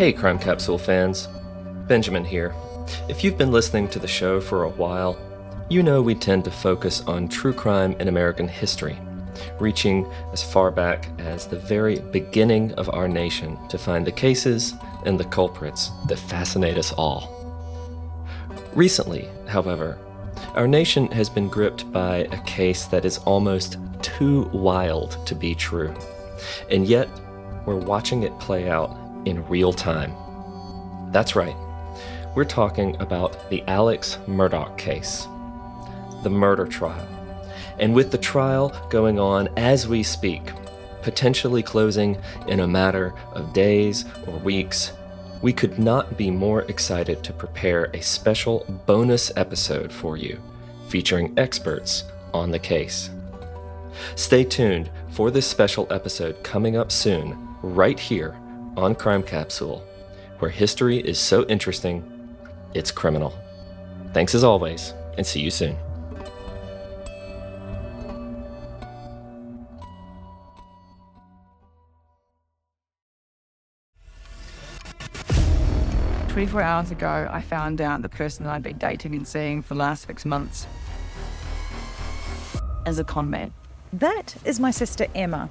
Hey, Crime Capsule fans. Benjamin here. If you've been listening to the show for a while, you know we tend to focus on true crime in American history, reaching as far back as the very beginning of our nation to find the cases and the culprits that fascinate us all. Recently, however, our nation has been gripped by a case that is almost too wild to be true. And yet, we're watching it play out in real time. That's right. We're talking about the Alex Murdaugh case, the murder trial. And with the trial going on as we speak, potentially closing in a matter of days or weeks, we could not be more excited to prepare a special bonus episode for you featuring experts on the case. Stay tuned for this special episode coming up soon, right here on Crime Capsule, where history is so interesting, it's criminal. Thanks as always, and see you soon. Twenty-four hours ago, I found out the person that I'd been dating and seeing for the last six months as a con man. That is my sister Emma.